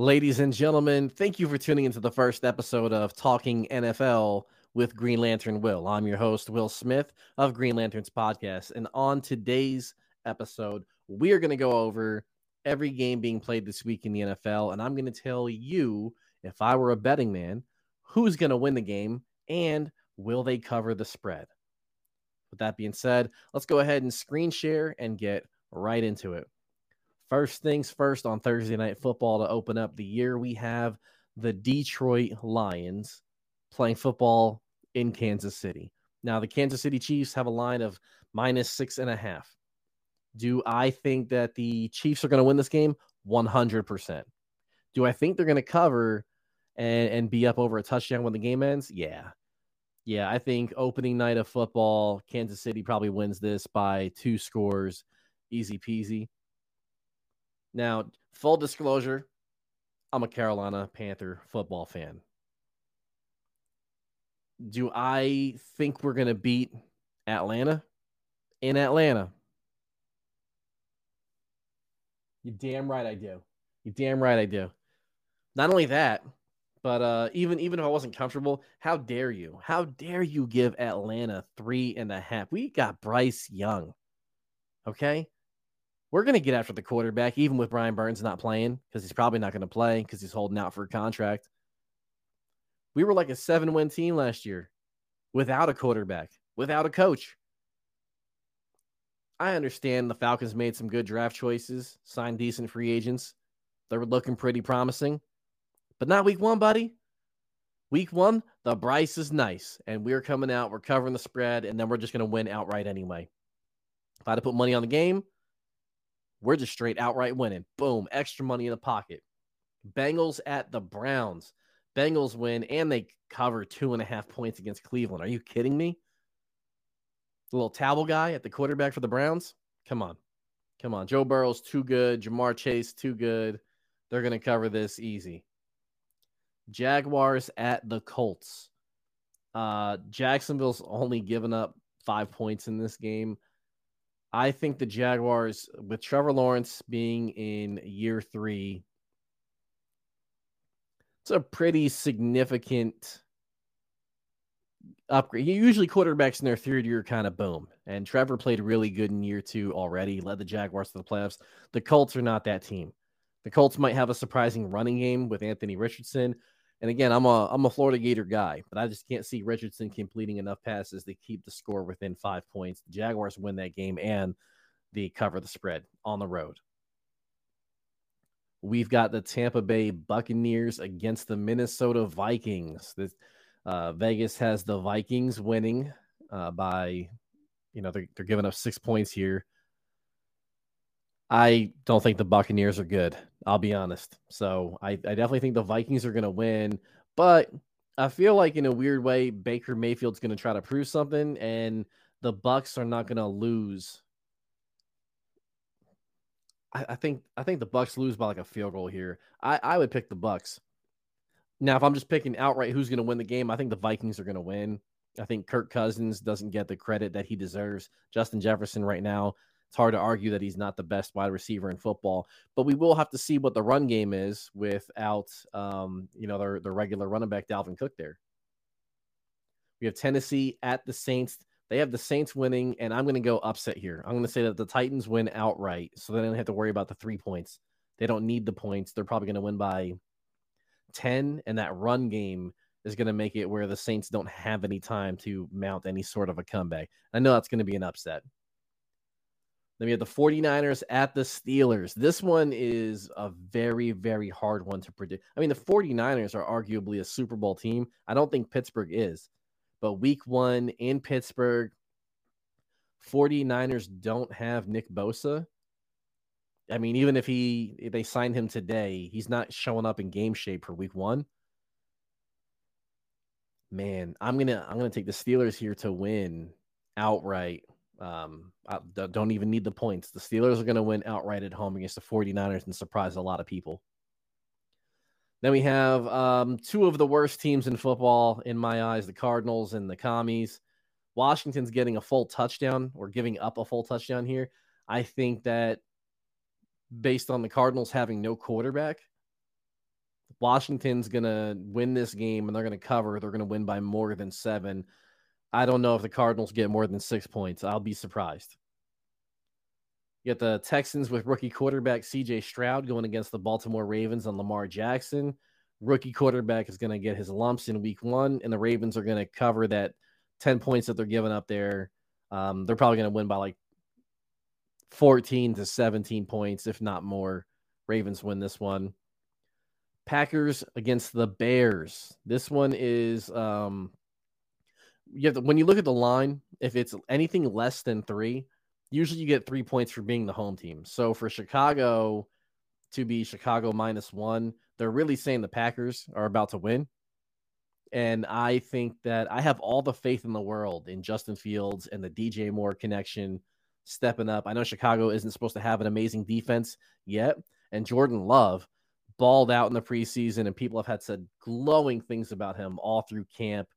Ladies and gentlemen, thank you for tuning into the first episode of Talking NFL with Green Lantern Will. I'm your host, Will Smith of Green Lanterns Podcast. And on today's episode, we are going to go over every game being played this week in the NFL. And I'm going to tell you, if I were a betting man, who's going to win the game and will they cover the spread? With that being said, let's go ahead and screen share and get right into it. First things first on Thursday Night Football to open up the year, we have the Detroit Lions playing football in Kansas City. Now, the Kansas City Chiefs have a line of minus six and a half. Do I think that the Chiefs are going to win this game? 100%. Do I think they're going to cover and, and be up over a touchdown when the game ends? Yeah. Yeah, I think opening night of football, Kansas City probably wins this by two scores, easy peasy. Now, full disclosure, I'm a Carolina Panther football fan. Do I think we're going to beat Atlanta in Atlanta? You damn right I do. You damn right I do. Not only that, but uh, even even if I wasn't comfortable, how dare you? How dare you give Atlanta three and a half? We got Bryce Young. Okay, we're going to get after the quarterback, even with Brian Burns not playing, because he's probably not going to play because he's holding out for a contract. We were like a seven win team last year without a quarterback, without a coach. I understand the Falcons made some good draft choices, signed decent free agents. They were looking pretty promising, but not week one, buddy. Week one, the Bryce is nice, and we're coming out, we're covering the spread, and then we're just going to win outright anyway. If I had to put money on the game, we're just straight outright winning. Boom, extra money in the pocket. Bengals at the Browns. Bengals win and they cover two and a half points against Cleveland. Are you kidding me? The little towel guy at the quarterback for the Browns? Come on. Come on. Joe Burrow's too good. Ja'Marr Chase, too good. They're going to cover this easy. Jaguars at the Colts. Uh, Jacksonville's only given up five points in this game. I think the Jaguars, with Trevor Lawrence being in year three, it's a pretty significant upgrade. Usually, quarterbacks in their third year kind of boom. And Trevor played really good in year two already, led the Jaguars to the playoffs. The Colts are not that team. The Colts might have a surprising running game with Anthony Richardson. And again, I'm a I'm a Florida Gator guy, but I just can't see Richardson completing enough passes to keep the score within five points. The Jaguars win that game and the cover the spread on the road. We've got the Tampa Bay Buccaneers against the Minnesota Vikings. This, uh, Vegas has the Vikings winning uh, by, you know, they're, they're giving up six points here. I don't think the Buccaneers are good. I'll be honest. So I, I definitely think the Vikings are going to win, but I feel like in a weird way, Baker Mayfield's going to try to prove something, and the Bucks are not going to lose. I, I, think I think the Bucks lose by like a field goal here. I, I would pick the Bucks. Now, if I'm just picking outright who's going to win the game, I think the Vikings are going to win. I think Kirk Cousins doesn't get the credit that he deserves. Justin Jefferson right now it's hard to argue that he's not the best wide receiver in football, but we will have to see what the run game is without, um, you know, the, the regular running back Dalvin Cook there. We have Tennessee at the Saints. They have the Saints winning, and I'm going to go upset here. I'm going to say that the Titans win outright, so they don't have to worry about the three points. They don't need the points. They're probably going to win by 10, and that run game is going to make it where the Saints don't have any time to mount any sort of a comeback. I know that's going to be an upset. Then we have the 49ers at the Steelers. This one is a very, very hard one to predict. I mean, the 49ers are arguably a Super Bowl team. I don't think Pittsburgh is. But week one in Pittsburgh, 49ers don't have Nick Bosa. I mean, even if he if they signed him today, he's not showing up in game shape for week one. Man, I'm gonna I'm gonna take the Steelers here to win outright um, I don't even need the points. The Steelers are going to win outright at home against the 49ers and surprise a lot of people. Then we have um, two of the worst teams in football, in my eyes, the Cardinals and the Commies. Washington's getting a full touchdown or giving up a full touchdown here. I think that based on the Cardinals having no quarterback, Washington's going to win this game and they're going to cover. They're going to win by more than seven. I don't know if the Cardinals get more than six points. I'll be surprised. You got the Texans with rookie quarterback CJ Stroud going against the Baltimore Ravens on Lamar Jackson. Rookie quarterback is going to get his lumps in week one, and the Ravens are going to cover that 10 points that they're giving up there. Um, they're probably going to win by like 14 to 17 points, if not more. Ravens win this one. Packers against the Bears. This one is um you have to, when you look at the line, if it's anything less than three, usually you get three points for being the home team. So for Chicago to be Chicago minus one, they're really saying the Packers are about to win. And I think that I have all the faith in the world in Justin Fields and the DJ Moore connection stepping up. I know Chicago isn't supposed to have an amazing defense yet, and Jordan Love balled out in the preseason, and people have had said glowing things about him all through camp.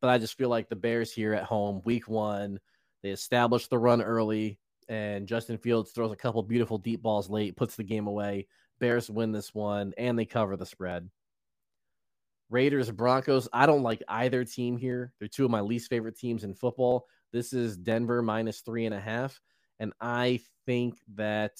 But I just feel like the Bears here at home, week one, they established the run early, and Justin Fields throws a couple beautiful deep balls late, puts the game away. Bears win this one, and they cover the spread. Raiders, Broncos. I don't like either team here. They're two of my least favorite teams in football. This is Denver minus three and a half. And I think that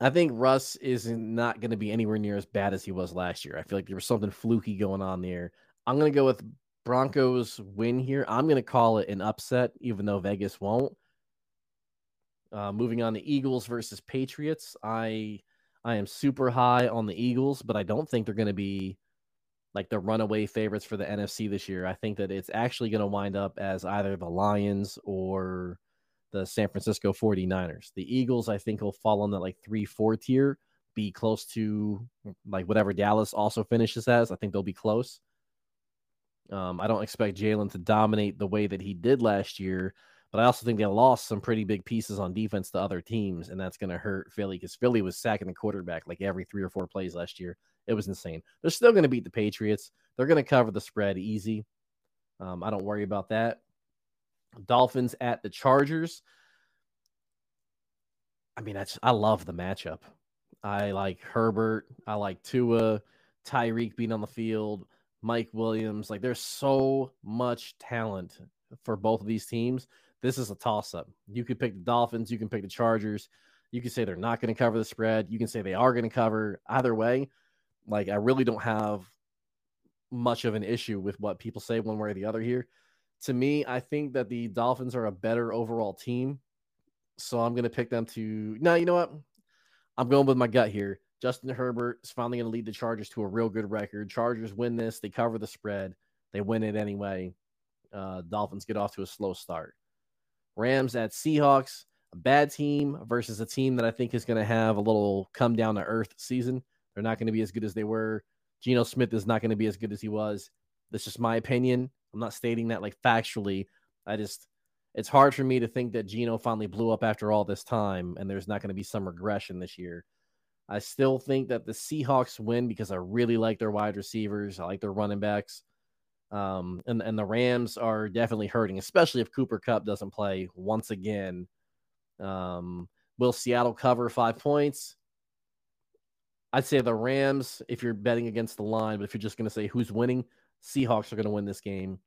I think Russ is not going to be anywhere near as bad as he was last year. I feel like there was something fluky going on there. I'm going to go with Broncos win here. I'm going to call it an upset, even though Vegas won't. Uh, moving on to Eagles versus Patriots. I I am super high on the Eagles, but I don't think they're going to be like the runaway favorites for the NFC this year. I think that it's actually going to wind up as either the Lions or the San Francisco 49ers. The Eagles, I think, will fall on the like three, four tier, be close to like whatever Dallas also finishes as. I think they'll be close. Um, I don't expect Jalen to dominate the way that he did last year, but I also think they lost some pretty big pieces on defense to other teams, and that's going to hurt Philly because Philly was sacking the quarterback like every three or four plays last year. It was insane. They're still going to beat the Patriots. They're going to cover the spread easy. Um, I don't worry about that. Dolphins at the Chargers. I mean, that's I love the matchup. I like Herbert. I like Tua, Tyreek being on the field, Mike Williams. Like, there's so much talent for both of these teams. This is a toss up. You could pick the Dolphins. You can pick the Chargers. You can say they're not going to cover the spread. You can say they are going to cover. Either way, like I really don't have much of an issue with what people say one way or the other here. To me, I think that the Dolphins are a better overall team. So I'm going to pick them to. Now, you know what? I'm going with my gut here. Justin Herbert is finally going to lead the Chargers to a real good record. Chargers win this. They cover the spread. They win it anyway. Uh, Dolphins get off to a slow start. Rams at Seahawks, a bad team versus a team that I think is going to have a little come down to earth season. They're not going to be as good as they were. Geno Smith is not going to be as good as he was. That's just my opinion. I'm not stating that like factually. I just it's hard for me to think that Geno finally blew up after all this time and there's not going to be some regression this year. I still think that the Seahawks win because I really like their wide receivers. I like their running backs. Um, and, and the Rams are definitely hurting, especially if Cooper Kupp doesn't play once again. Um, will Seattle cover five points? I'd say the Rams if you're betting against the line, but if you're just going to say who's winning, Seahawks are going to win this game.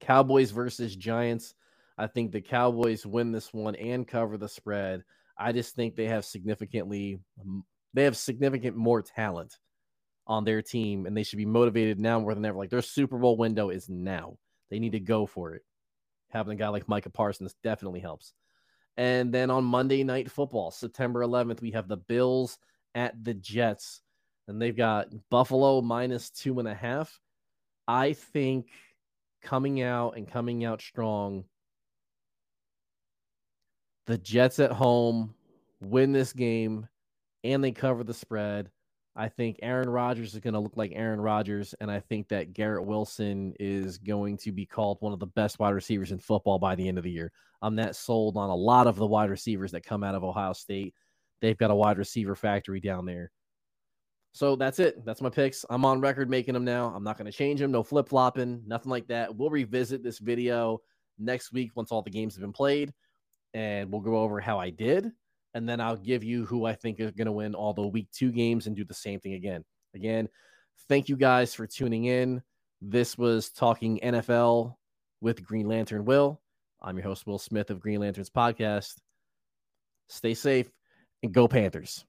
Cowboys versus Giants. I think the Cowboys win this one and cover the spread. I just think they have significantly they have significant more talent on their team and they should be motivated now more than ever. Like their Super Bowl window is now. They need to go for it. Having a guy like Micah Parsons definitely helps. And then on Monday Night Football, September 11th, we have the Bills at the Jets, and they've got Buffalo minus two and a half. I think coming out and coming out strong, the Jets at home win this game and they cover the spread. I think Aaron Rodgers is going to look like Aaron Rodgers, and I think that Garrett Wilson is going to be called one of the best wide receivers in football by the end of the year. I'm that sold on a lot of the wide receivers that come out of Ohio State. They've got a wide receiver factory down there. So that's it. That's my picks. I'm on record making them now. I'm not going to change them. No flip flopping, nothing like that. We'll revisit this video next week once all the games have been played, and we'll go over how I did. and then I'll give you who I think is going to win all the week two games and do the same thing again. Again, thank you guys for tuning in. This was Talking NFL with Green Lantern Will. I'm your host, Will Smith of Green Lanterns Podcast. Stay safe and go Panthers.